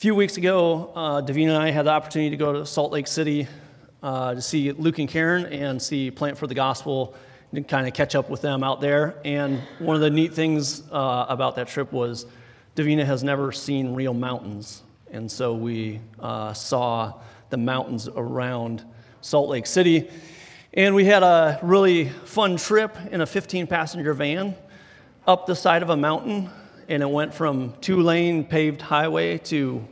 few weeks ago, uh, Davina and I had the opportunity to go to Salt Lake City uh, to see Luke and Karen and see Plant for the Gospel and kind of catch up with them out there. And one of the neat things uh, about that trip was Davina has never seen real mountains. And so we uh, saw the mountains around Salt Lake City. And we had a really fun trip in a 15 passenger van up the side of a mountain and it went from two lane paved highway to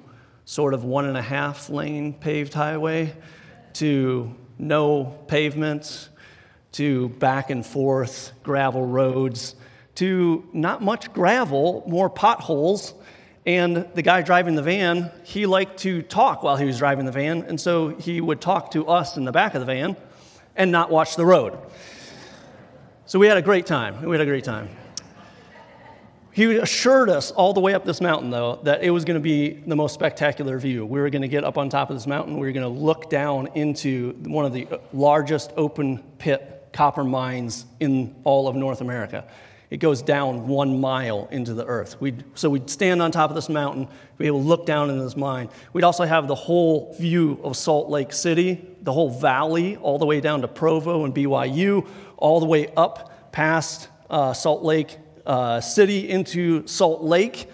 sort of one and a half lane paved highway to no pavement to back and forth gravel roads to not much gravel, more potholes. And the guy driving the van, he liked to talk while he was driving the van. And so he would talk to us in the back of the van and not watch the road. So we had a great time. We had a great time. He assured us all the way up this mountain, though, that it was going to be the most spectacular view. We were going to get up on top of this mountain. We were going to look down into one of the largest open pit copper mines in all of North America. It goes down one mile into the earth. We'd, so we'd stand on top of this mountain, be able to look down into this mine. We'd also have the whole view of Salt Lake City, the whole valley, all the way down to Provo and BYU, all the way up past uh, Salt Lake uh, city into Salt Lake.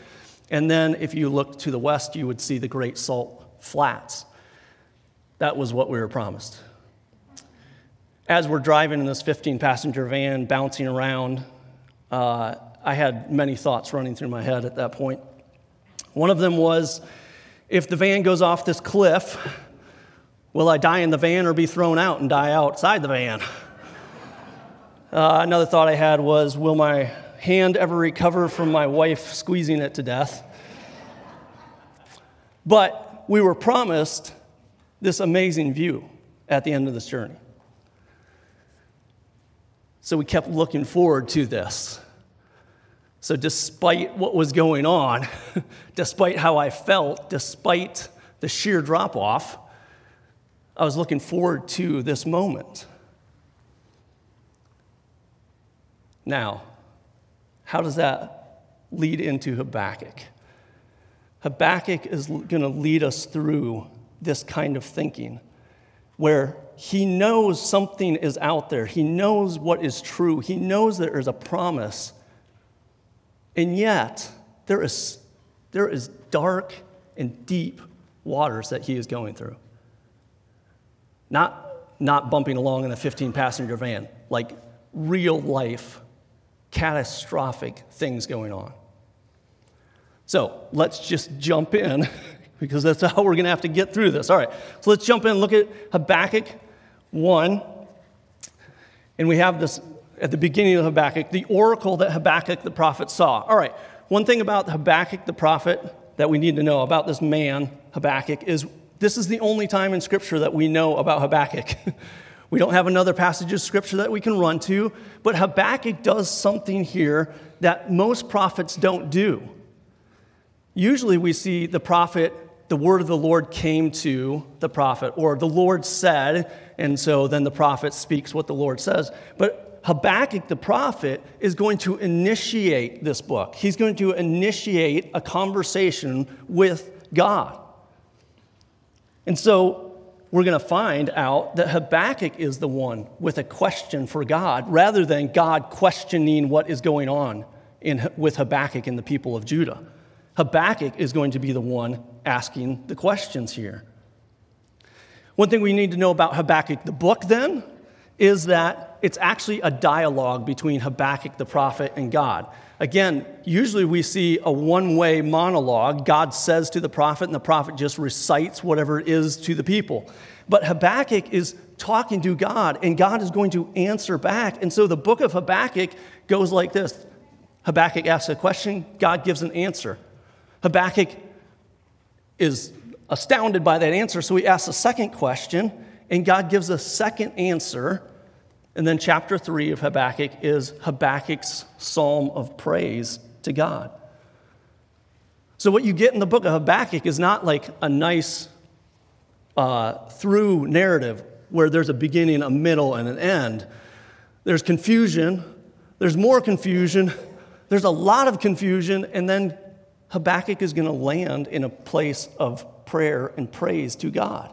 And then if you look to the west, you would see the Great Salt Flats. That was what we were promised. As we're driving in this 15 passenger van, bouncing around, uh, I had many thoughts running through my head at that point. One of them was if the van goes off this cliff, will I die in the van or be thrown out and die outside the van? Uh, another thought I had was will my hand ever recover from my wife squeezing it to death. But we were promised this amazing view at the end of this journey. So we kept looking forward to this. So, despite what was going on, despite how I felt, despite the sheer drop off, I was looking forward to this moment. Now, how does that lead into Habakkuk? Habakkuk is going to lead us through this kind of thinking where he knows something is out there. He knows what is true. He knows there is a promise. And yet, there is, there is dark and deep waters that he is going through. Not, not bumping along in a 15 passenger van, like real life catastrophic things going on. So let's just jump in because that's how we're going to have to get through this. All right, so let's jump in and look at Habakkuk 1. And we have this at the beginning of Habakkuk, the oracle that Habakkuk the prophet saw. All right, one thing about Habakkuk the prophet that we need to know about this man, Habakkuk, is this is the only time in Scripture that we know about Habakkuk. We don't have another passage of scripture that we can run to, but Habakkuk does something here that most prophets don't do. Usually we see the prophet, the word of the Lord came to the prophet, or the Lord said, and so then the prophet speaks what the Lord says. But Habakkuk the prophet is going to initiate this book. He's going to initiate a conversation with God. And so we're going to find out that Habakkuk is the one with a question for God rather than God questioning what is going on in, with Habakkuk and the people of Judah. Habakkuk is going to be the one asking the questions here. One thing we need to know about Habakkuk, the book, then, is that it's actually a dialogue between Habakkuk the prophet and God. Again, usually we see a one way monologue. God says to the prophet, and the prophet just recites whatever it is to the people. But Habakkuk is talking to God, and God is going to answer back. And so the book of Habakkuk goes like this Habakkuk asks a question, God gives an answer. Habakkuk is astounded by that answer, so he asks a second question, and God gives a second answer. And then chapter three of Habakkuk is Habakkuk's psalm of praise to God. So, what you get in the book of Habakkuk is not like a nice uh, through narrative where there's a beginning, a middle, and an end. There's confusion, there's more confusion, there's a lot of confusion, and then Habakkuk is going to land in a place of prayer and praise to God.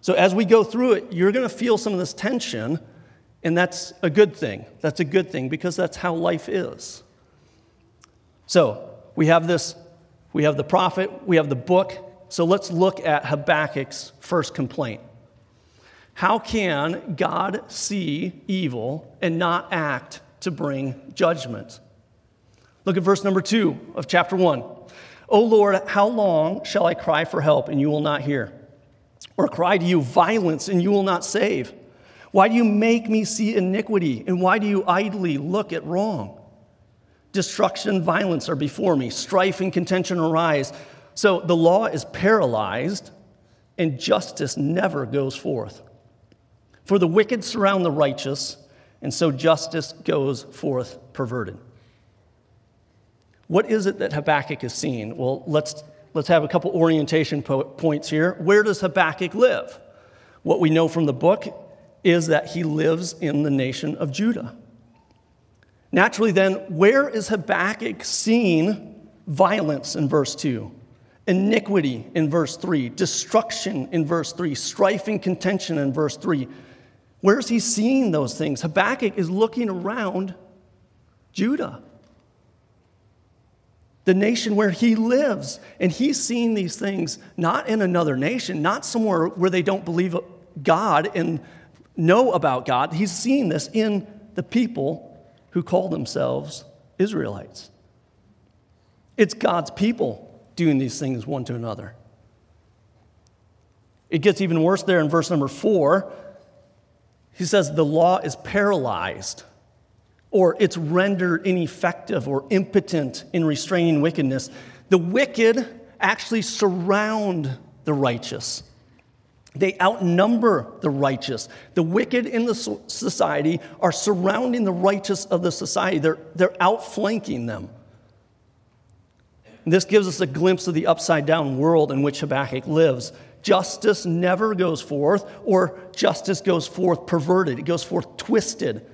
So as we go through it, you're going to feel some of this tension, and that's a good thing. That's a good thing because that's how life is. So we have this, we have the prophet, we have the book. So let's look at Habakkuk's first complaint. How can God see evil and not act to bring judgment? Look at verse number two of chapter one. O Lord, how long shall I cry for help and you will not hear? Or cry to you violence and you will not save? Why do you make me see iniquity and why do you idly look at wrong? Destruction and violence are before me, strife and contention arise. So the law is paralyzed and justice never goes forth. For the wicked surround the righteous, and so justice goes forth perverted. What is it that Habakkuk is seeing? Well, let's, let's have a couple orientation po- points here. Where does Habakkuk live? What we know from the book is that he lives in the nation of Judah. Naturally, then, where is Habakkuk seeing violence in verse 2? Iniquity in verse 3, destruction in verse 3, strife and contention in verse 3. Where is he seeing those things? Habakkuk is looking around Judah the nation where he lives. And he's seeing these things not in another nation, not somewhere where they don't believe God and know about God. He's seeing this in the people who call themselves Israelites. It's God's people doing these things one to another. It gets even worse there in verse number four. He says the law is paralyzed or it's rendered ineffective or impotent in restraining wickedness. The wicked actually surround the righteous. They outnumber the righteous. The wicked in the society are surrounding the righteous of the society. They're, they're outflanking them. this gives us a glimpse of the upside down world in which Habakkuk lives. Justice never goes forth, or justice goes forth perverted, it goes forth twisted.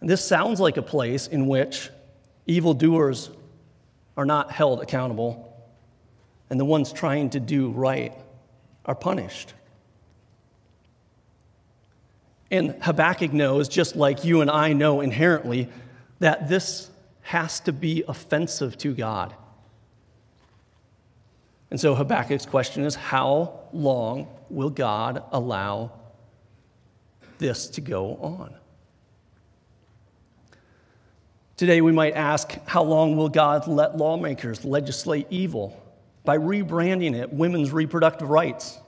And this sounds like a place in which evildoers are not held accountable, and the ones trying to do right are punished. And Habakkuk knows, just like you and I know inherently, that this has to be offensive to God. And so Habakkuk's question is how long will God allow this to go on? Today, we might ask how long will God let lawmakers legislate evil by rebranding it women's reproductive rights?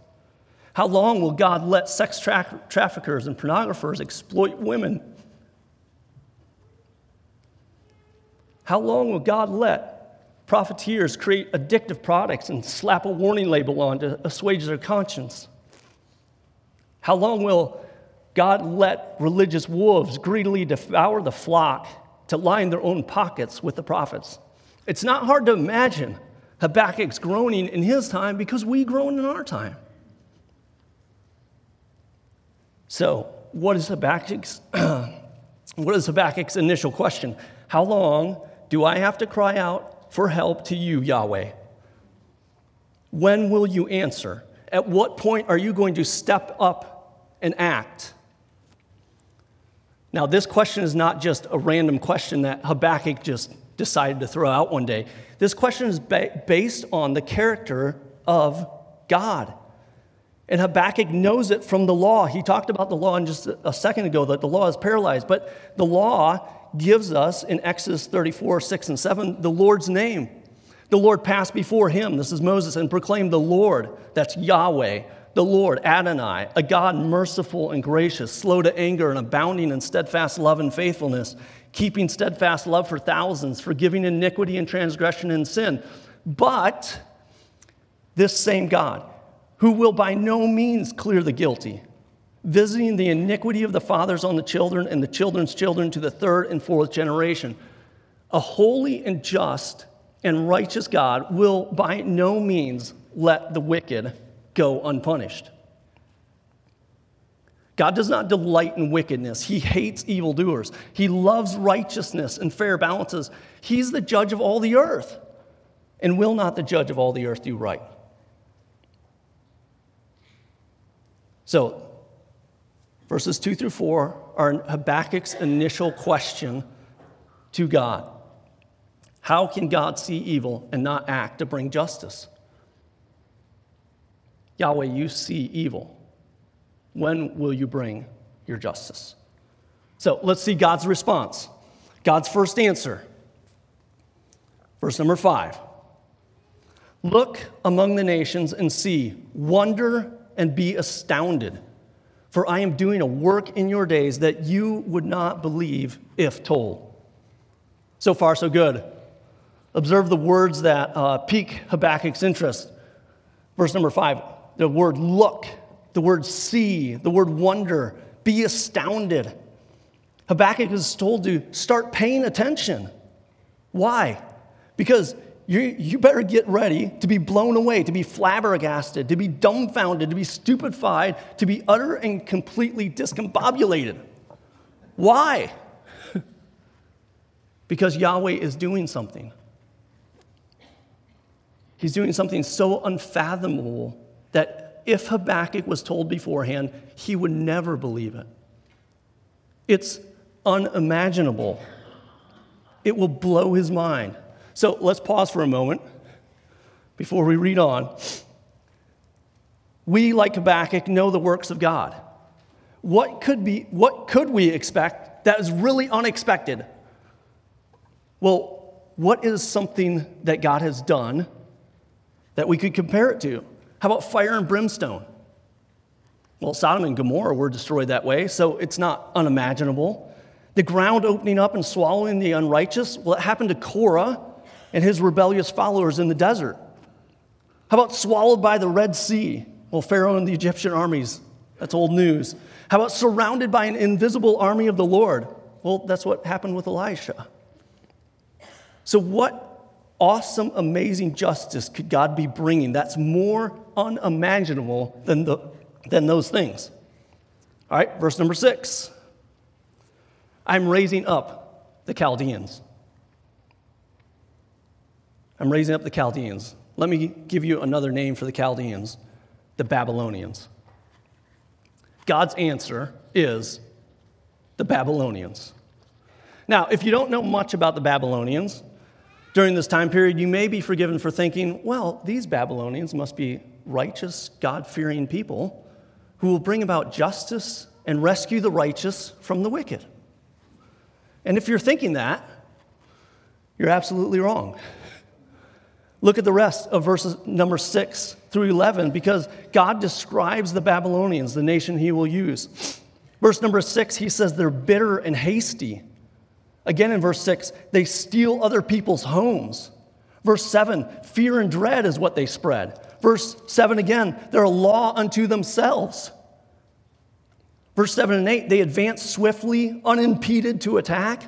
How long will God let sex tra- traffickers and pornographers exploit women? How long will God let profiteers create addictive products and slap a warning label on to assuage their conscience? How long will God let religious wolves greedily devour the flock to line their own pockets with the profits. It's not hard to imagine Habakkuk's groaning in his time because we groan in our time. So, what is Habakkuk's, what is Habakkuk's initial question? How long do I have to cry out for help to you, Yahweh? When will you answer? At what point are you going to step up and act? Now, this question is not just a random question that Habakkuk just decided to throw out one day. This question is ba- based on the character of God. And Habakkuk knows it from the law. He talked about the law in just a second ago that the law is paralyzed, but the law gives us in Exodus 34, 6 and 7, the Lord's name. The Lord passed before him, this is Moses, and proclaimed the Lord, that's Yahweh, the Lord, Adonai, a God merciful and gracious, slow to anger and abounding in steadfast love and faithfulness, keeping steadfast love for thousands, forgiving iniquity and transgression and sin. But this same God, who will by no means clear the guilty, visiting the iniquity of the fathers on the children and the children's children to the third and fourth generation. A holy and just and righteous God will by no means let the wicked go unpunished. God does not delight in wickedness. He hates evildoers. He loves righteousness and fair balances. He's the judge of all the earth. And will not the judge of all the earth do right? So, verses 2 through 4 are Habakkuk's initial question to God How can God see evil and not act to bring justice? Yahweh, you see evil. When will you bring your justice? So let's see God's response. God's first answer. Verse number five Look among the nations and see, wonder and be astounded. For I am doing a work in your days that you would not believe if told. So far, so good. Observe the words that uh, pique Habakkuk's interest. Verse number five the word look, the word see, the word wonder, be astounded. Habakkuk is told to start paying attention. Why? Because you, you better get ready to be blown away, to be flabbergasted, to be dumbfounded, to be stupefied, to be utter and completely discombobulated. Why? because Yahweh is doing something. He's doing something so unfathomable that if Habakkuk was told beforehand, he would never believe it. It's unimaginable. It will blow his mind. So let's pause for a moment before we read on. We, like Habakkuk, know the works of God. What could, be, what could we expect that is really unexpected? Well, what is something that God has done that we could compare it to? How about fire and brimstone? Well, Sodom and Gomorrah were destroyed that way, so it's not unimaginable. The ground opening up and swallowing the unrighteous, well, it happened to Korah and his rebellious followers in the desert. How about swallowed by the Red Sea? Well, Pharaoh and the Egyptian armies, that's old news. How about surrounded by an invisible army of the Lord? Well, that's what happened with Elisha. So, what awesome, amazing justice could God be bringing that's more unimaginable than, the, than those things? All right, verse number six. I'm raising up the Chaldeans. I'm raising up the Chaldeans. Let me give you another name for the Chaldeans the Babylonians. God's answer is the Babylonians. Now, if you don't know much about the Babylonians, during this time period, you may be forgiven for thinking, well, these Babylonians must be righteous, God fearing people who will bring about justice and rescue the righteous from the wicked. And if you're thinking that, you're absolutely wrong. Look at the rest of verses number 6 through 11 because God describes the Babylonians, the nation he will use. Verse number 6, he says they're bitter and hasty. Again in verse 6, they steal other people's homes. Verse 7, fear and dread is what they spread. Verse 7 again, they're a law unto themselves. Verse 7 and 8, they advance swiftly, unimpeded to attack.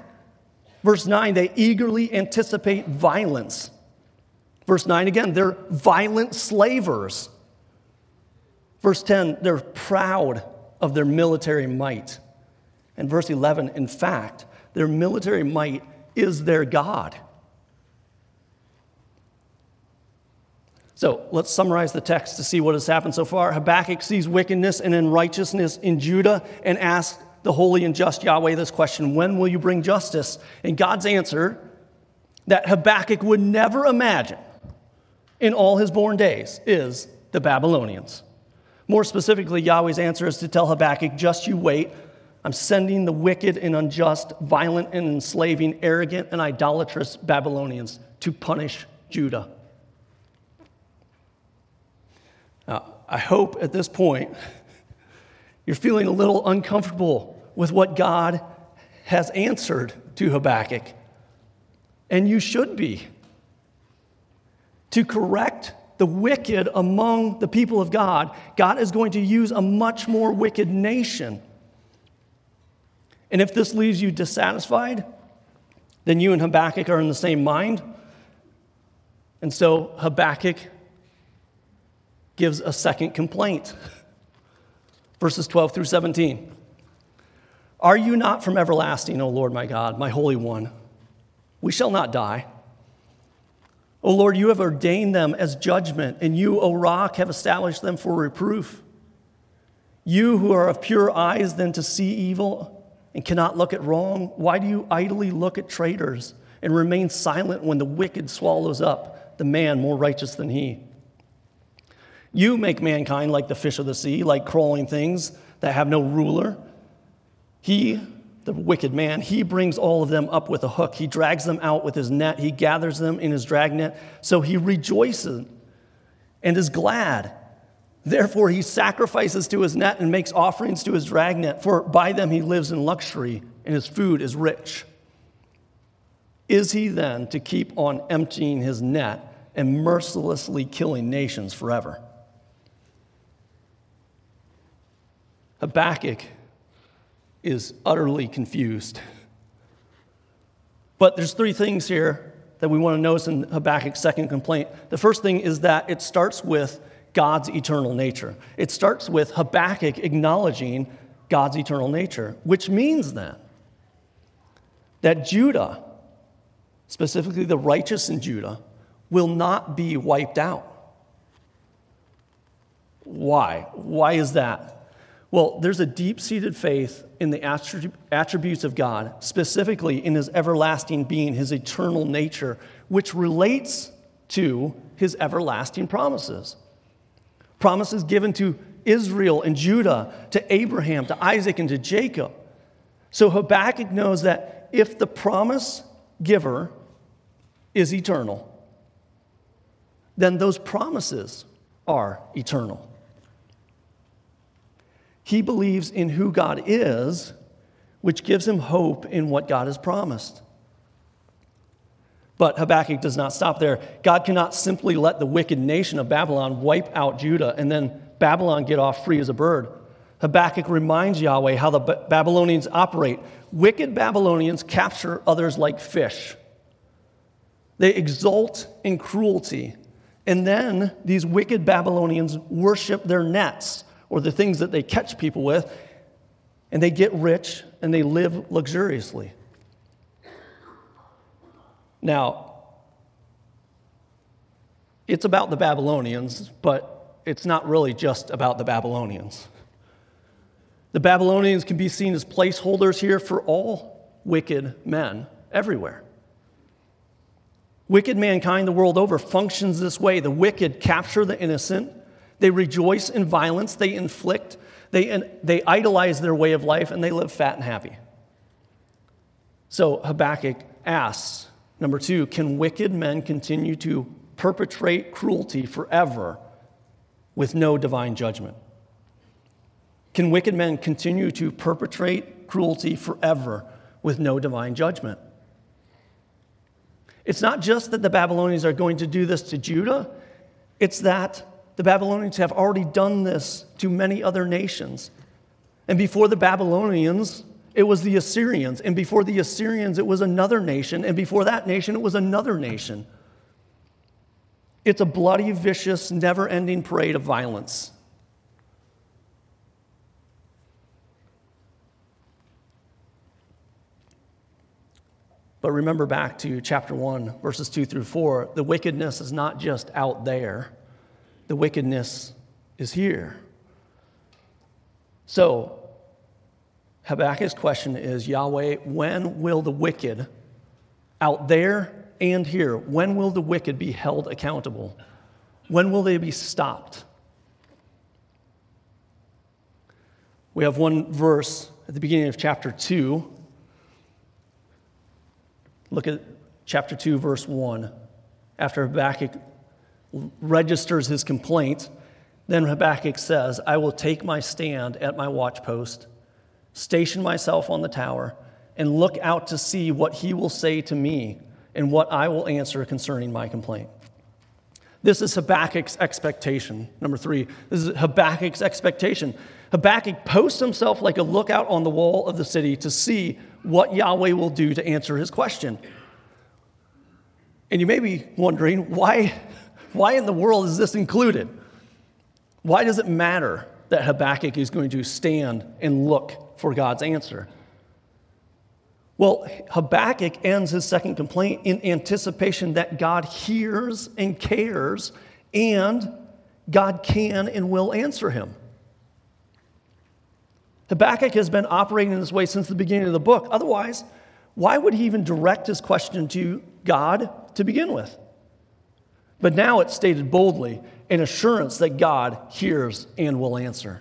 Verse 9, they eagerly anticipate violence. Verse 9 again, they're violent slavers. Verse 10, they're proud of their military might. And verse 11, in fact, their military might is their God. So let's summarize the text to see what has happened so far. Habakkuk sees wickedness and unrighteousness in Judah and asks the holy and just Yahweh this question When will you bring justice? And God's answer that Habakkuk would never imagine in all his born days is the Babylonians. More specifically, Yahweh's answer is to tell Habakkuk, Just you wait. I'm sending the wicked and unjust, violent and enslaving, arrogant and idolatrous Babylonians to punish Judah. Now, I hope at this point you're feeling a little uncomfortable with what God has answered to Habakkuk. And you should be. To correct the wicked among the people of God, God is going to use a much more wicked nation. And if this leaves you dissatisfied, then you and Habakkuk are in the same mind. And so Habakkuk gives a second complaint. Verses 12 through 17. Are you not from everlasting, O Lord my God, my Holy One? We shall not die. O Lord, you have ordained them as judgment, and you, O rock, have established them for reproof. You who are of pure eyes, then to see evil and cannot look at wrong, why do you idly look at traitors and remain silent when the wicked swallows up the man more righteous than he? You make mankind like the fish of the sea, like crawling things that have no ruler. He the wicked man, he brings all of them up with a hook. He drags them out with his net. He gathers them in his dragnet. So he rejoices and is glad. Therefore, he sacrifices to his net and makes offerings to his dragnet, for by them he lives in luxury, and his food is rich. Is he then to keep on emptying his net and mercilessly killing nations forever? Habakkuk is utterly confused. But there's three things here that we want to notice in Habakkuk's second complaint. The first thing is that it starts with God's eternal nature. It starts with Habakkuk acknowledging God's eternal nature, which means then that Judah, specifically the righteous in Judah, will not be wiped out. Why? Why is that? Well, there's a deep seated faith in the attributes of God, specifically in his everlasting being, his eternal nature, which relates to his everlasting promises. Promises given to Israel and Judah, to Abraham, to Isaac, and to Jacob. So Habakkuk knows that if the promise giver is eternal, then those promises are eternal. He believes in who God is, which gives him hope in what God has promised. But Habakkuk does not stop there. God cannot simply let the wicked nation of Babylon wipe out Judah and then Babylon get off free as a bird. Habakkuk reminds Yahweh how the Babylonians operate. Wicked Babylonians capture others like fish. They exult in cruelty. And then these wicked Babylonians worship their nets or the things that they catch people with, and they get rich and they live luxuriously. Now, it's about the Babylonians, but it's not really just about the Babylonians. The Babylonians can be seen as placeholders here for all wicked men everywhere. Wicked mankind the world over functions this way. The wicked capture the innocent, they rejoice in violence, they inflict, they, they idolize their way of life, and they live fat and happy. So Habakkuk asks, number two, can wicked men continue to perpetrate cruelty forever with no divine judgment? Can wicked men continue to perpetrate cruelty forever with no divine judgment? It's not just that the Babylonians are going to do this to Judah, it's that the Babylonians have already done this to many other nations. And before the Babylonians, it was the Assyrians. And before the Assyrians, it was another nation. And before that nation, it was another nation. It's a bloody, vicious, never ending parade of violence. But remember back to chapter 1, verses 2 through 4. The wickedness is not just out there, the wickedness is here. So, Habakkuk's question is Yahweh, when will the wicked out there and here, when will the wicked be held accountable? When will they be stopped? We have one verse at the beginning of chapter 2. Look at chapter 2, verse 1. After Habakkuk registers his complaint. Then Habakkuk says, I will take my stand at my watchpost, station myself on the tower, and look out to see what he will say to me and what I will answer concerning my complaint. This is Habakkuk's expectation. Number three, this is Habakkuk's expectation. Habakkuk posts himself like a lookout on the wall of the city to see what Yahweh will do to answer his question. And you may be wondering, why why in the world is this included? Why does it matter that Habakkuk is going to stand and look for God's answer? Well, Habakkuk ends his second complaint in anticipation that God hears and cares and God can and will answer him. Habakkuk has been operating in this way since the beginning of the book. Otherwise, why would he even direct his question to God to begin with? But now it's stated boldly an assurance that God hears and will answer.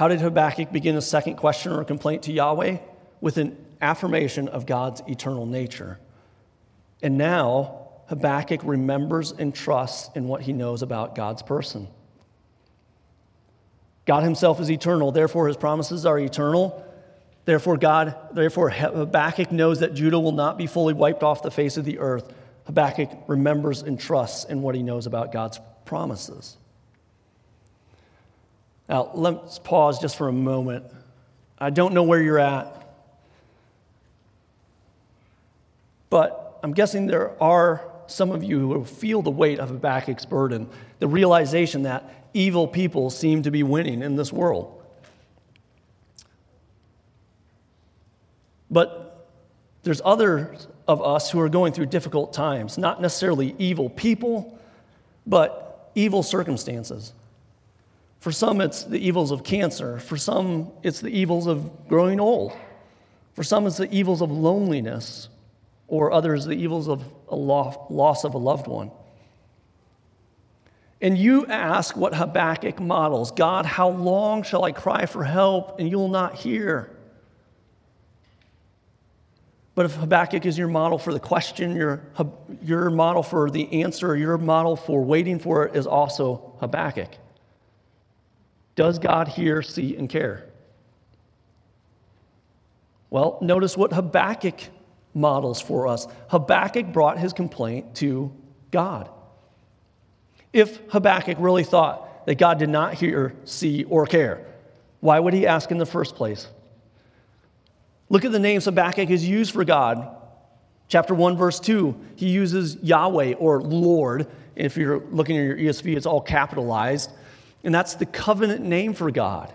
How did Habakkuk begin his second question or complaint to Yahweh? With an affirmation of God's eternal nature. And now Habakkuk remembers and trusts in what he knows about God's person. God himself is eternal, therefore his promises are eternal. Therefore, God, therefore, Habakkuk knows that Judah will not be fully wiped off the face of the earth. Habakkuk remembers and trusts in what he knows about God's promises. Now, let's pause just for a moment. I don't know where you're at, but I'm guessing there are some of you who feel the weight of a Habakkuk's burden, the realization that evil people seem to be winning in this world. But there's others of us who are going through difficult times, not necessarily evil people, but evil circumstances. For some, it's the evils of cancer. For some, it's the evils of growing old. For some, it's the evils of loneliness, or others, the evils of a loss of a loved one. And you ask what Habakkuk models God, how long shall I cry for help and you will not hear? But if Habakkuk is your model for the question, your, your model for the answer, your model for waiting for it is also Habakkuk. Does God hear, see, and care? Well, notice what Habakkuk models for us. Habakkuk brought his complaint to God. If Habakkuk really thought that God did not hear, see, or care, why would he ask in the first place? Look at the names Habakkuk is used for God. Chapter 1, verse 2, he uses Yahweh or Lord. If you're looking at your ESV, it's all capitalized and that's the covenant name for God.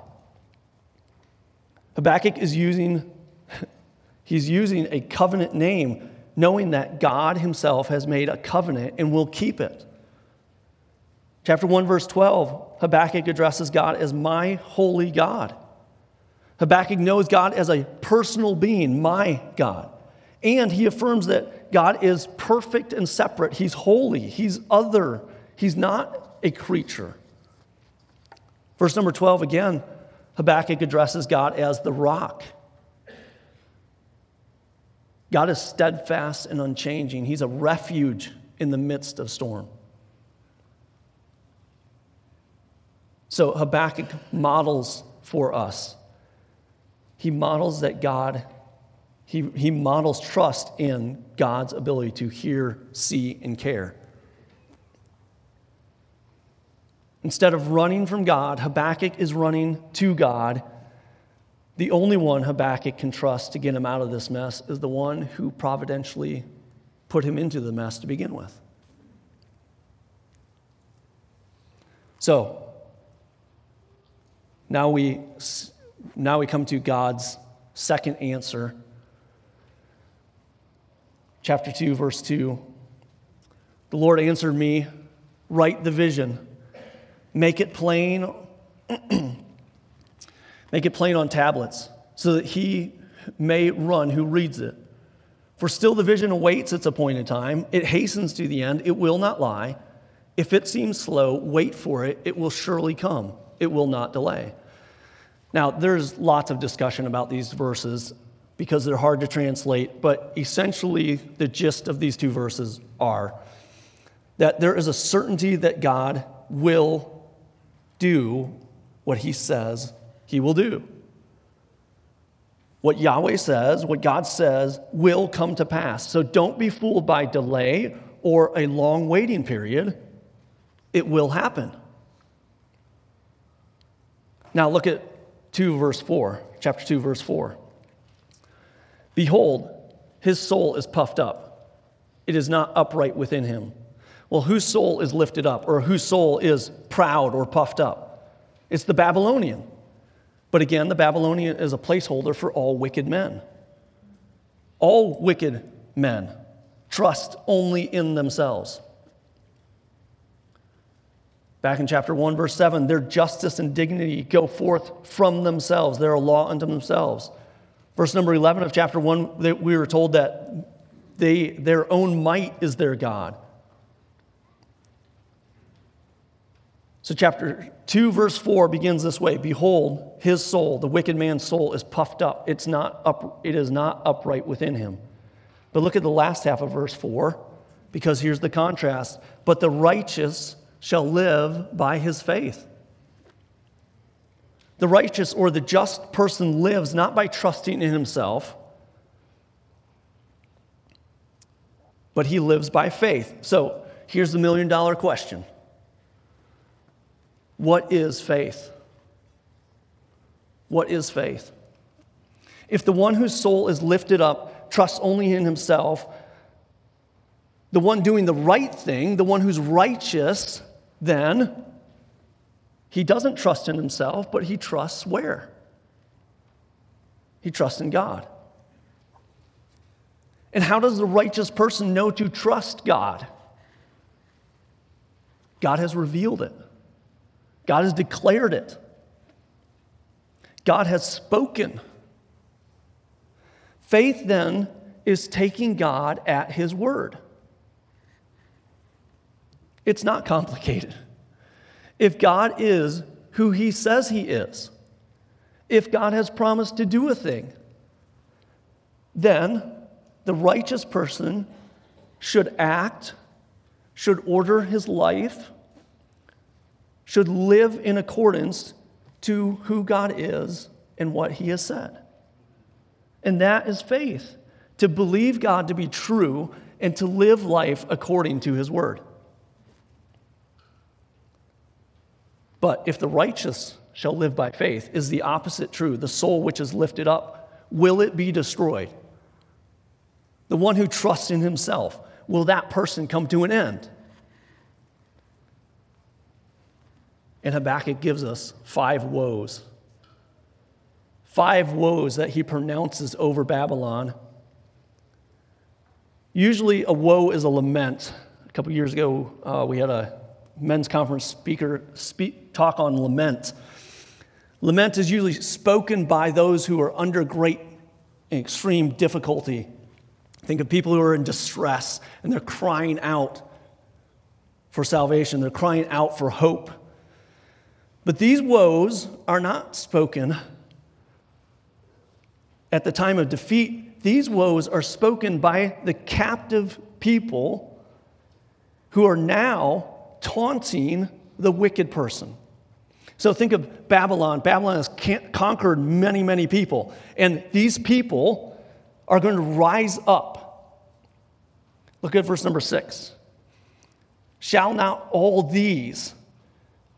Habakkuk is using, he's using a covenant name, knowing that God himself has made a covenant and will keep it. Chapter 1, verse 12, Habakkuk addresses God as my holy God. Habakkuk knows God as a personal being, my God. And he affirms that God is perfect and separate. He's holy, he's other, he's not a creature. Verse number 12 again, Habakkuk addresses God as the rock. God is steadfast and unchanging. He's a refuge in the midst of storm. So Habakkuk models for us. He models that God, he, he models trust in God's ability to hear, see, and care. Instead of running from God, Habakkuk is running to God. The only one Habakkuk can trust to get him out of this mess is the one who providentially put him into the mess to begin with. So, now we, now we come to God's second answer. Chapter 2, verse 2. The Lord answered me, Write the vision make it plain, make it plain on tablets, so that he may run who reads it. For still the vision awaits its appointed time. It hastens to the end. It will not lie. If it seems slow, wait for it. It will surely come. It will not delay. Now, there's lots of discussion about these verses because they're hard to translate, but essentially, the gist of these two verses are that there is a certainty that God will do what he says he will do. What Yahweh says, what God says, will come to pass. So don't be fooled by delay or a long waiting period. It will happen. Now look at 2 verse 4, chapter 2 verse 4. Behold, his soul is puffed up. It is not upright within him. Well, whose soul is lifted up or whose soul is proud or puffed up? It's the Babylonian. But again, the Babylonian is a placeholder for all wicked men. All wicked men trust only in themselves. Back in chapter 1, verse 7, their justice and dignity go forth from themselves. They're a law unto themselves. Verse number 11 of chapter 1, we were told that they, their own might is their God. So, chapter 2, verse 4 begins this way Behold, his soul, the wicked man's soul, is puffed up. It's not up it is not upright within him. But look at the last half of verse 4, because here's the contrast. But the righteous shall live by his faith. The righteous or the just person lives not by trusting in himself, but he lives by faith. So here's the million dollar question what is faith? What is faith? If the one whose soul is lifted up trusts only in himself, the one doing the right thing, the one who's righteous, then he doesn't trust in himself, but he trusts where? He trusts in God. And how does the righteous person know to trust God? God has revealed it. God has declared it. God has spoken. Faith then is taking God at His word. It's not complicated. If God is who He says He is, if God has promised to do a thing, then the righteous person should act, should order his life, should live in accordance to who God is and what He has said. And that is faith to believe God to be true and to live life according to His word. But if the righteous shall live by faith, is the opposite true? The soul which is lifted up, will it be destroyed? The one who trusts in himself, will that person come to an end? And Habakkuk gives us five woes. Five woes that he pronounces over Babylon. Usually, a woe is a lament. A couple years ago, uh, we had a men's conference speaker speak, talk on lament. Lament is usually spoken by those who are under great and extreme difficulty. Think of people who are in distress and they're crying out for salvation, they're crying out for hope. But these woes are not spoken at the time of defeat. These woes are spoken by the captive people who are now taunting the wicked person. So think of Babylon. Babylon has conquered many, many people. And these people are going to rise up. Look at verse number six. Shall not all these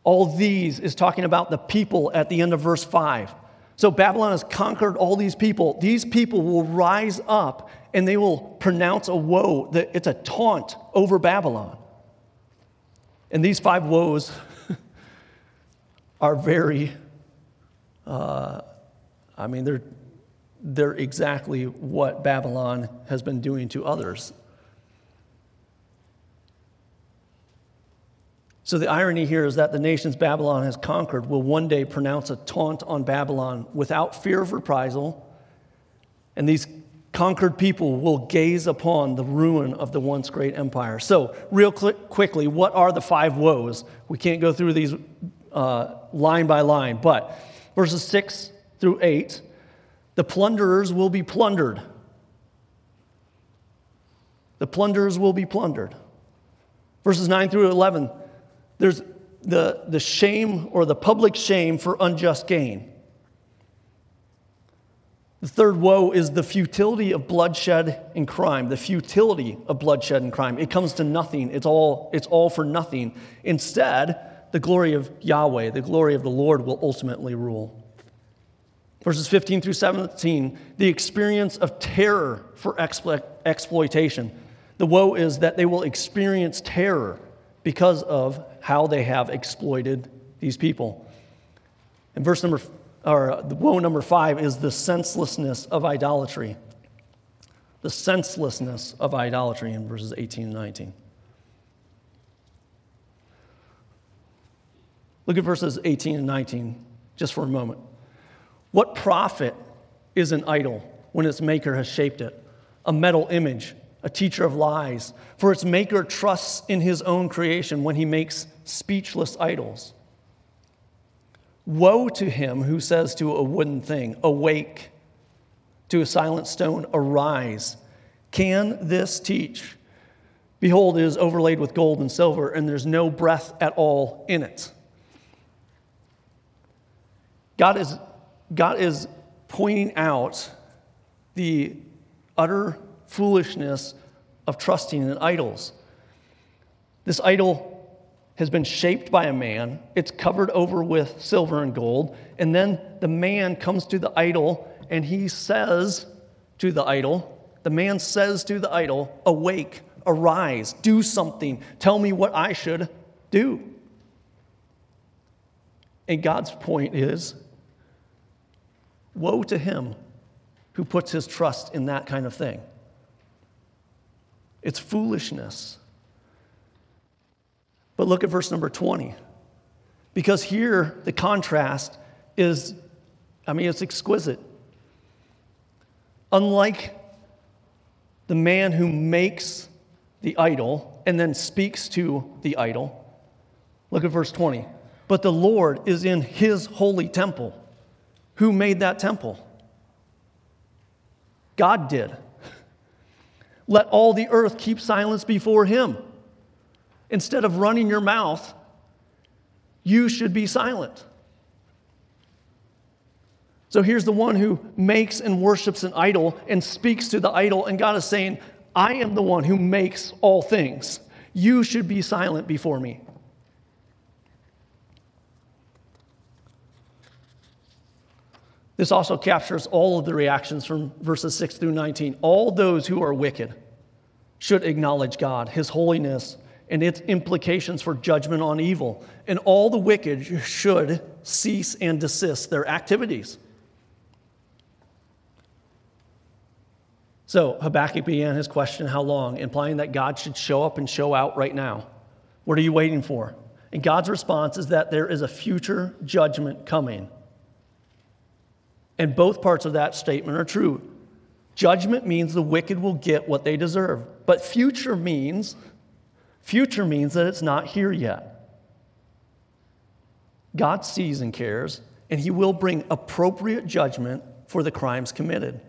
all these is talking about the people at the end of verse 5. So Babylon has conquered all these people. These people will rise up and they will pronounce a woe that it's a taunt over Babylon. And these five woes are very, uh, I mean, they're, they're exactly what Babylon has been doing to others. So the irony here is that the nations Babylon has conquered will one day pronounce a taunt on Babylon without fear of reprisal, and these conquered people will gaze upon the ruin of the once great empire. So, real quickly, what are the five woes? We can't go through these uh, line by line, but verses 6 through 8 the plunderers will be plundered. The plunderers will be plundered. Verses 9 through 11 there's the, the shame or the public shame for unjust gain. The third woe is the futility of bloodshed and crime. The futility of bloodshed and crime. It comes to nothing. It's all, it's all for nothing. Instead, the glory of Yahweh, the glory of the Lord, will ultimately rule. Verses 15 through 17, the experience of terror for explo- exploitation. The woe is that they will experience terror because of how they have exploited these people. And verse number or the woe number five is the senselessness of idolatry. The senselessness of idolatry in verses 18 and 19. Look at verses 18 and 19 just for a moment. What profit is an idol when its maker has shaped it? A metal image, a teacher of lies. For its maker trusts in his own creation when he makes speechless idols. Woe to him who says to a wooden thing, Awake, to a silent stone, Arise. Can this teach? Behold, it is overlaid with gold and silver, and there's no breath at all in it. God is, God is pointing out the utter foolishness of trusting in idols. This idol has been shaped by a man, it's covered over with silver and gold, and then the man comes to the idol and he says to the idol, the man says to the idol, Awake, arise, do something, tell me what I should do. And God's point is Woe to him who puts his trust in that kind of thing. It's foolishness. But look at verse number 20. Because here the contrast is, I mean, it's exquisite. Unlike the man who makes the idol and then speaks to the idol, look at verse 20. But the Lord is in his holy temple. Who made that temple? God did. Let all the earth keep silence before him. Instead of running your mouth, you should be silent. So here's the one who makes and worships an idol and speaks to the idol, and God is saying, I am the one who makes all things. You should be silent before me. This also captures all of the reactions from verses 6 through 19. All those who are wicked should acknowledge God, His holiness, and its implications for judgment on evil. And all the wicked should cease and desist their activities. So Habakkuk began his question, How long? implying that God should show up and show out right now. What are you waiting for? And God's response is that there is a future judgment coming. And both parts of that statement are true. Judgment means the wicked will get what they deserve, but future means future means that it's not here yet. God sees and cares, and he will bring appropriate judgment for the crimes committed.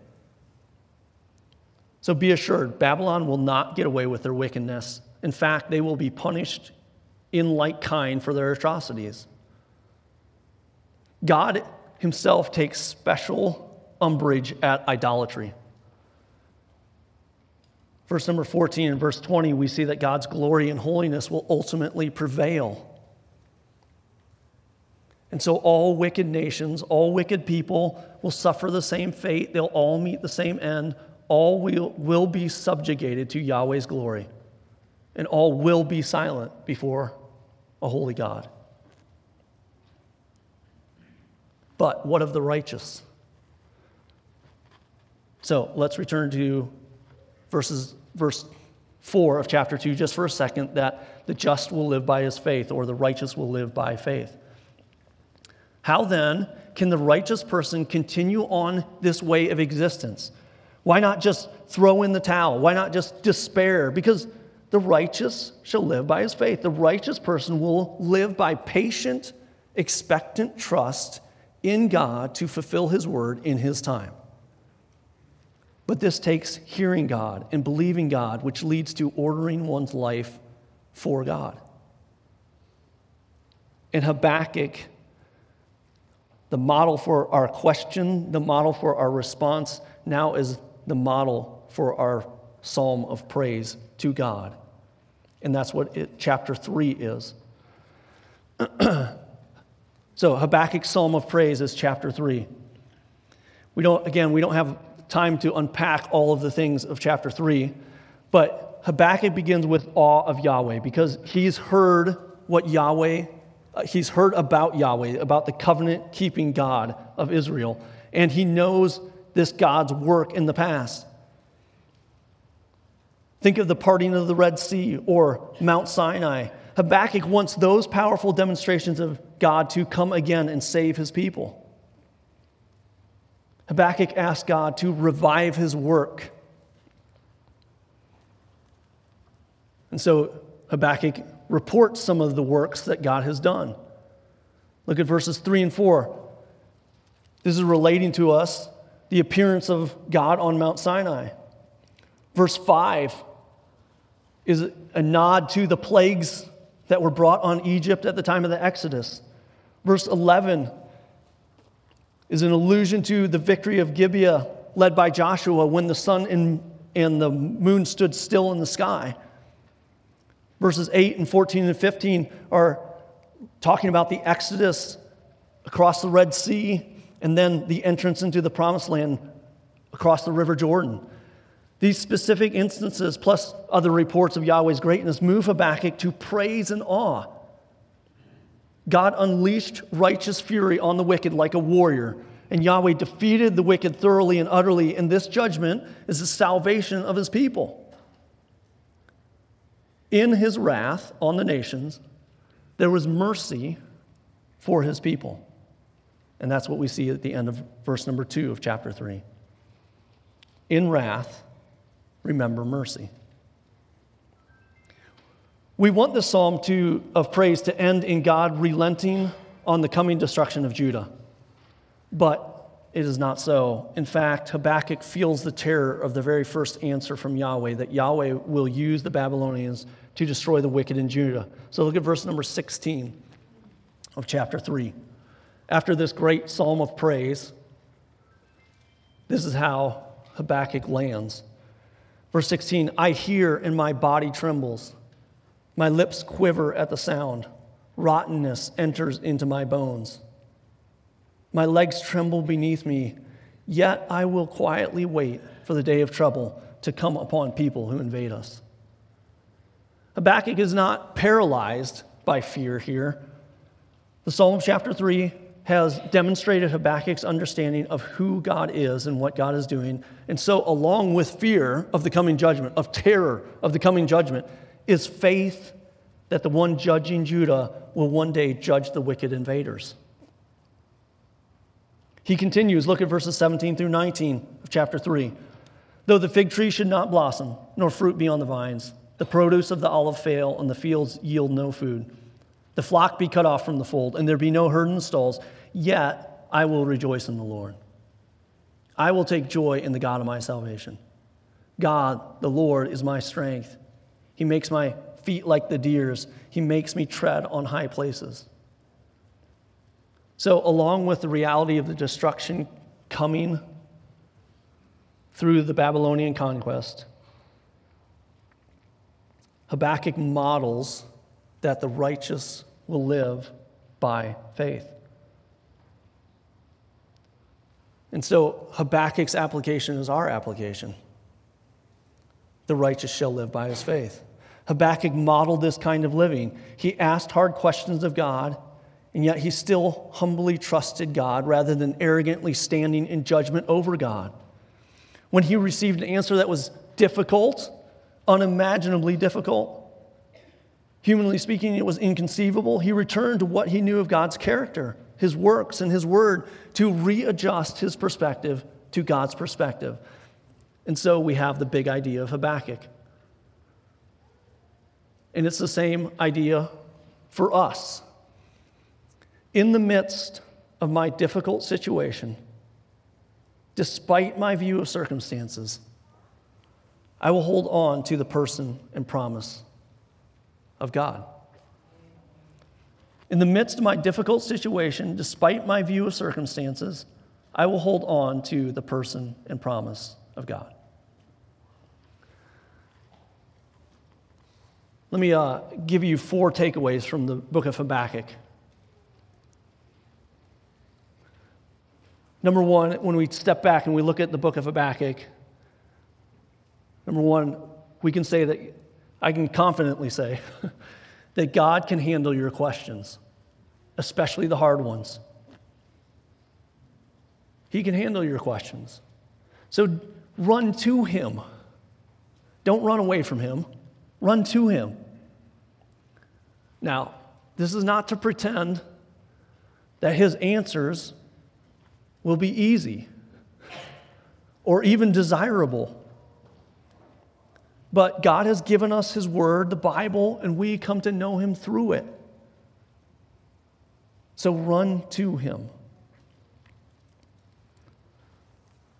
So be assured, Babylon will not get away with their wickedness. In fact, they will be punished in like kind for their atrocities. God himself takes special umbrage at idolatry. Verse number 14 and verse 20, we see that God's glory and holiness will ultimately prevail. And so, all wicked nations, all wicked people will suffer the same fate. They'll all meet the same end. All will, will be subjugated to Yahweh's glory, and all will be silent before a holy God. But what of the righteous? So let's return to verses, verse 4 of chapter 2 just for a second that the just will live by his faith, or the righteous will live by faith. How then can the righteous person continue on this way of existence? Why not just throw in the towel? Why not just despair? Because the righteous shall live by his faith. The righteous person will live by patient, expectant trust in God to fulfill His word in His time. But this takes hearing God and believing God, which leads to ordering one's life for God. In Habakkuk, the model for our question, the model for our response, now is the model for our psalm of praise to God. And that's what it, chapter 3 is. So Habakkuk's Psalm of Praise is chapter 3. We don't, again, we don't have time to unpack all of the things of chapter 3, but Habakkuk begins with awe of Yahweh because he's heard what Yahweh, uh, he's heard about Yahweh, about the covenant keeping God of Israel, and he knows this God's work in the past. Think of the parting of the Red Sea or Mount Sinai. Habakkuk wants those powerful demonstrations of God to come again and save his people. Habakkuk asks God to revive his work. And so Habakkuk reports some of the works that God has done. Look at verses 3 and 4. This is relating to us the appearance of God on Mount Sinai. Verse 5 is a nod to the plagues that were brought on Egypt at the time of the Exodus. Verse 11 is an allusion to the victory of Gibeah led by Joshua when the sun and, and the moon stood still in the sky. Verses 8 and 14 and 15 are talking about the Exodus across the Red Sea and then the entrance into the promised land across the River Jordan. These specific instances, plus other reports of Yahweh's greatness, move Habakkuk to praise and awe. God unleashed righteous fury on the wicked like a warrior, and Yahweh defeated the wicked thoroughly and utterly, and this judgment is the salvation of his people. In his wrath on the nations, there was mercy for his people. And that's what we see at the end of verse number two of chapter three. In wrath, remember mercy. We want the psalm to, of praise to end in God relenting on the coming destruction of Judah. But it is not so. In fact, Habakkuk feels the terror of the very first answer from Yahweh that Yahweh will use the Babylonians to destroy the wicked in Judah. So look at verse number 16 of chapter 3. After this great psalm of praise, this is how Habakkuk lands. Verse 16 I hear and my body trembles. My lips quiver at the sound. Rottenness enters into my bones. My legs tremble beneath me, yet I will quietly wait for the day of trouble to come upon people who invade us. Habakkuk is not paralyzed by fear here. The Psalm chapter 3 has demonstrated Habakkuk's understanding of who God is and what God is doing. And so, along with fear of the coming judgment, of terror of the coming judgment, is faith that the one judging Judah will one day judge the wicked invaders. He continues, look at verses 17 through 19 of chapter 3. Though the fig tree should not blossom, nor fruit be on the vines, the produce of the olive fail, and the fields yield no food. The flock be cut off from the fold, and there be no herd in the stalls, yet I will rejoice in the Lord. I will take joy in the God of my salvation. God, the Lord, is my strength. He makes my feet like the deer's, He makes me tread on high places. So, along with the reality of the destruction coming through the Babylonian conquest, Habakkuk models that the righteous will live by faith. And so Habakkuk's application is our application. The righteous shall live by his faith. Habakkuk modeled this kind of living. He asked hard questions of God, and yet he still humbly trusted God rather than arrogantly standing in judgment over God. When he received an answer that was difficult, unimaginably difficult. Humanly speaking, it was inconceivable. He returned to what he knew of God's character, his works, and his word to readjust his perspective to God's perspective. And so we have the big idea of Habakkuk. And it's the same idea for us. In the midst of my difficult situation, despite my view of circumstances, I will hold on to the person and promise of God. In the midst of my difficult situation, despite my view of circumstances, I will hold on to the person and promise of God. Let me uh, give you four takeaways from the book of Habakkuk. Number one, when we step back and we look at the book of Habakkuk, Number one, we can say that, I can confidently say that God can handle your questions, especially the hard ones. He can handle your questions. So run to Him. Don't run away from Him, run to Him. Now, this is not to pretend that His answers will be easy or even desirable. But God has given us His Word, the Bible, and we come to know Him through it. So run to Him.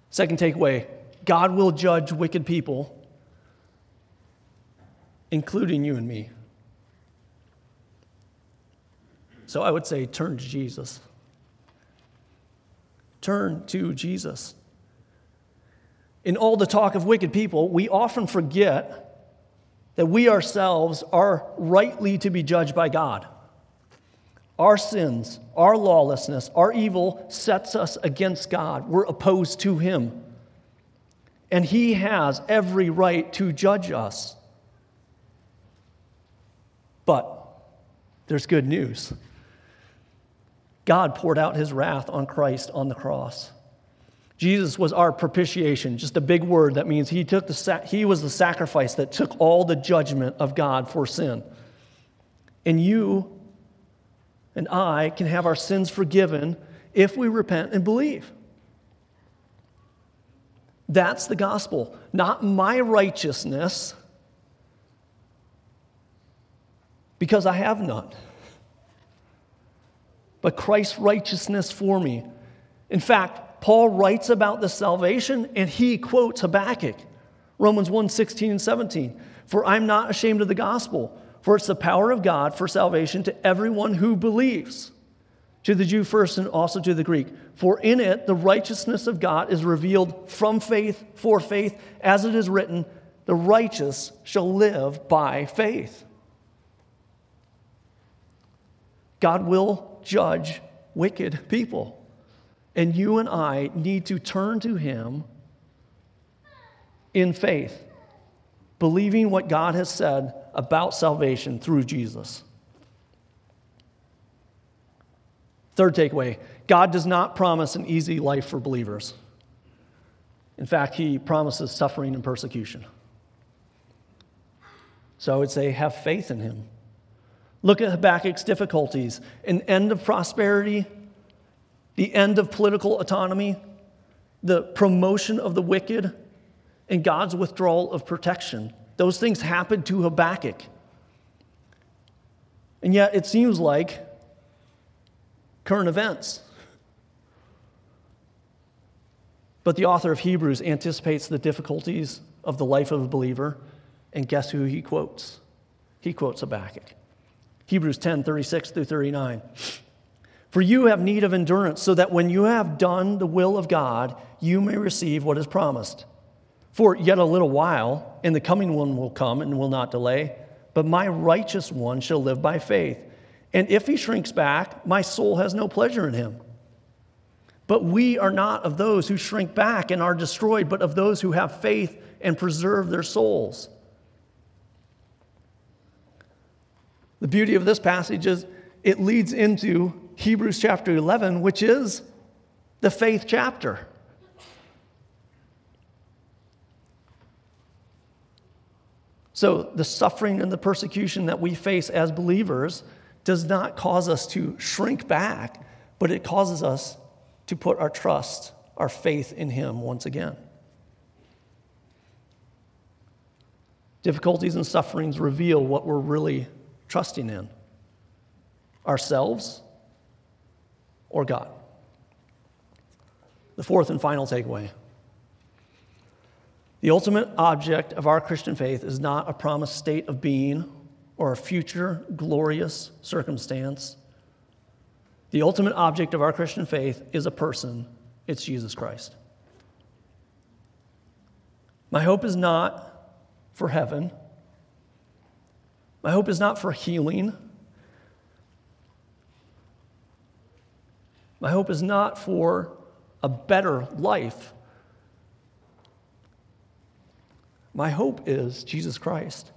Second takeaway God will judge wicked people, including you and me. So I would say turn to Jesus. Turn to Jesus. In all the talk of wicked people, we often forget that we ourselves are rightly to be judged by God. Our sins, our lawlessness, our evil sets us against God. We're opposed to Him. And He has every right to judge us. But there's good news God poured out His wrath on Christ on the cross. Jesus was our propitiation, just a big word that means he, took the, he was the sacrifice that took all the judgment of God for sin. And you and I can have our sins forgiven if we repent and believe. That's the gospel, not my righteousness, because I have none, but Christ's righteousness for me. In fact, Paul writes about the salvation and he quotes Habakkuk, Romans 1 16 and 17. For I'm not ashamed of the gospel for it's the power of God for salvation to everyone who believes, to the Jew first and also to the Greek. For in it the righteousness of God is revealed from faith for faith, as it is written, the righteous shall live by faith. God will judge wicked people. And you and I need to turn to Him in faith, believing what God has said about salvation through Jesus. Third takeaway God does not promise an easy life for believers. In fact, He promises suffering and persecution. So I would say, have faith in Him. Look at Habakkuk's difficulties an end of prosperity, the end of political autonomy, the promotion of the wicked, and God's withdrawal of protection. Those things happened to Habakkuk. And yet it seems like current events. But the author of Hebrews anticipates the difficulties of the life of a believer, and guess who he quotes? He quotes Habakkuk. Hebrews 10 36 through 39. For you have need of endurance, so that when you have done the will of God, you may receive what is promised. For yet a little while, and the coming one will come and will not delay, but my righteous one shall live by faith. And if he shrinks back, my soul has no pleasure in him. But we are not of those who shrink back and are destroyed, but of those who have faith and preserve their souls. The beauty of this passage is it leads into Hebrews chapter 11, which is the faith chapter. So, the suffering and the persecution that we face as believers does not cause us to shrink back, but it causes us to put our trust, our faith in Him once again. Difficulties and sufferings reveal what we're really trusting in ourselves or God. The fourth and final takeaway the ultimate object of our Christian faith is not a promised state of being or a future glorious circumstance. The ultimate object of our Christian faith is a person, it's Jesus Christ. My hope is not for heaven. My hope is not for healing. My hope is not for a better life. My hope is Jesus Christ.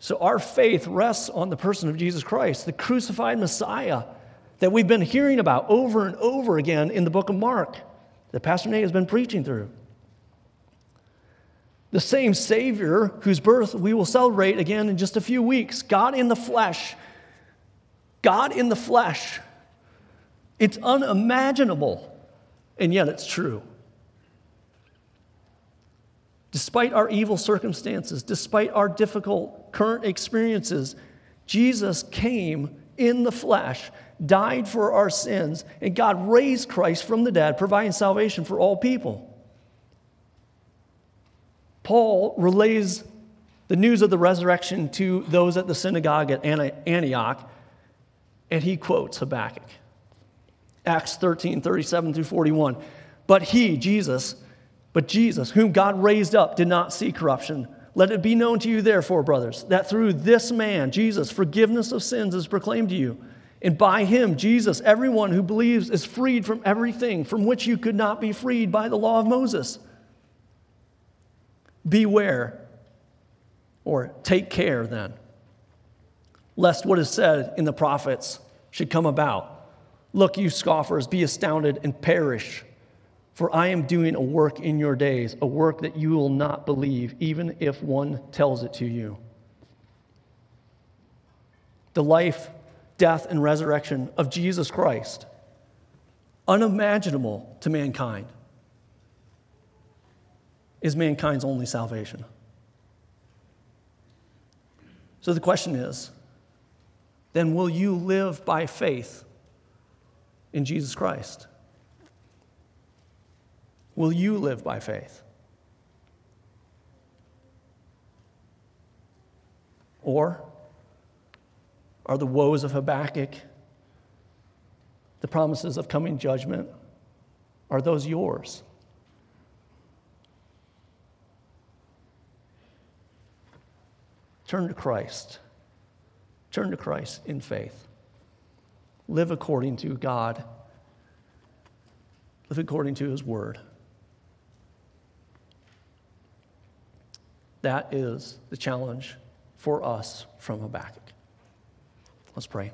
So our faith rests on the person of Jesus Christ, the crucified Messiah, that we've been hearing about over and over again in the book of Mark that Pastor Nate has been preaching through. The same Savior whose birth we will celebrate again in just a few weeks, God in the flesh. God in the flesh. It's unimaginable, and yet it's true. Despite our evil circumstances, despite our difficult current experiences, Jesus came in the flesh, died for our sins, and God raised Christ from the dead, providing salvation for all people. Paul relays the news of the resurrection to those at the synagogue at Antioch, and he quotes Habakkuk. Acts 13, 37 through 41. But he, Jesus, but Jesus, whom God raised up, did not see corruption. Let it be known to you, therefore, brothers, that through this man, Jesus, forgiveness of sins is proclaimed to you. And by him, Jesus, everyone who believes is freed from everything from which you could not be freed by the law of Moses. Beware, or take care then, lest what is said in the prophets should come about. Look, you scoffers, be astounded and perish. For I am doing a work in your days, a work that you will not believe, even if one tells it to you. The life, death, and resurrection of Jesus Christ, unimaginable to mankind, is mankind's only salvation. So the question is then will you live by faith in Jesus Christ? Will you live by faith? Or are the woes of Habakkuk, the promises of coming judgment, are those yours? Turn to Christ. Turn to Christ in faith. Live according to God. Live according to His Word. That is the challenge for us from Habakkuk. Let's pray.